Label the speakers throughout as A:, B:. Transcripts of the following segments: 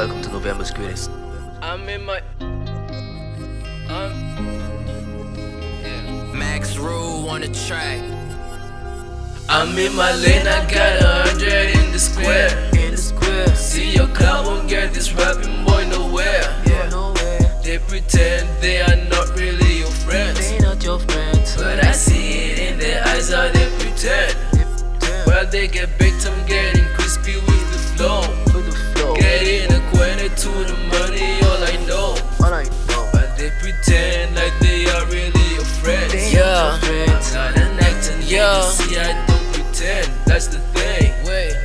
A: Welcome to November's greatest.
B: I'm in my. I'm. Yeah.
C: Max Rule on the track.
B: I'm in my lane, I got a hundred in the square.
A: In the square,
B: See your cloud won't get this rapping boy nowhere. yeah.
A: nowhere.
B: They pretend they are not really your friends. They
A: not your friends.
B: But I see it in their eyes how they pretend. Well, they get baked, I'm getting crispy with the flow. to the flow. 10, that's the thing. Wait,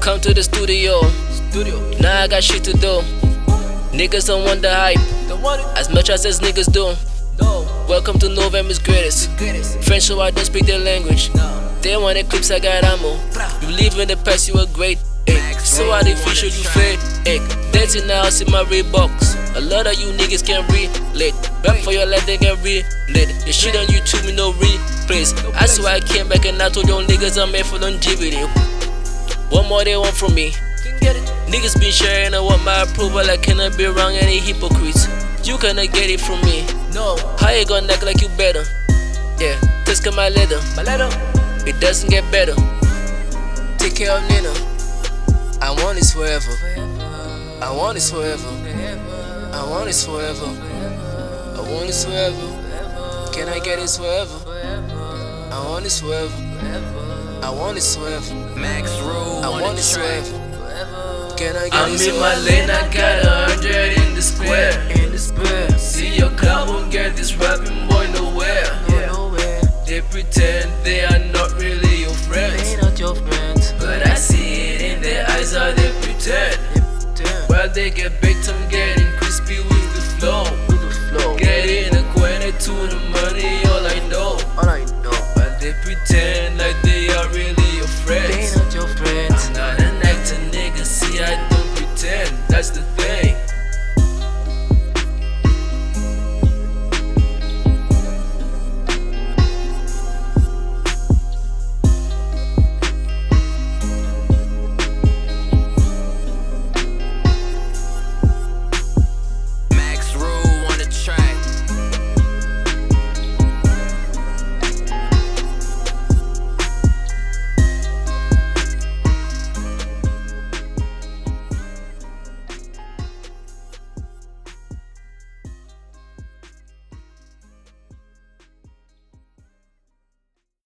B: come to the studio. Studio. Now I got shit to do. Niggas don't want the hype. Don't want as much as these niggas do. No. Welcome to November's greatest. greatest. French, so I don't speak their language. No. They want the clips, I got ammo. You live in the past, you were great. Egg. So I the you you fade? Egg. Dancing now, I see my Reeboks. A lot of you niggas can relate. Rap for your life, they can relate. The shit on YouTube, me no replays. That's why I came back and I told your niggas I'm made for longevity. What more they want from me? Can get it. Niggas been sharing, I want my approval, I cannot be wrong, any hypocrites. You cannot get it from me. No. How you gonna act like you better? Yeah, just my leather. My letter. It doesn't get better. Take care of Nina. I want this forever. I want this forever. I want this forever. I want this forever. Can I get this forever? I want this forever. I want this forever.
C: Max rule. I want this forever.
A: Can I get I'm in my lane,
B: I got a hundred in the square. In
A: the square.
B: See your club won't get this rapping boy nowhere. Yeah. They pretend they are not really your friends. They
A: not your friends.
B: But I see it in their eyes Are they pretend.
A: They.
B: Well, they get big, some get to the money, all I know.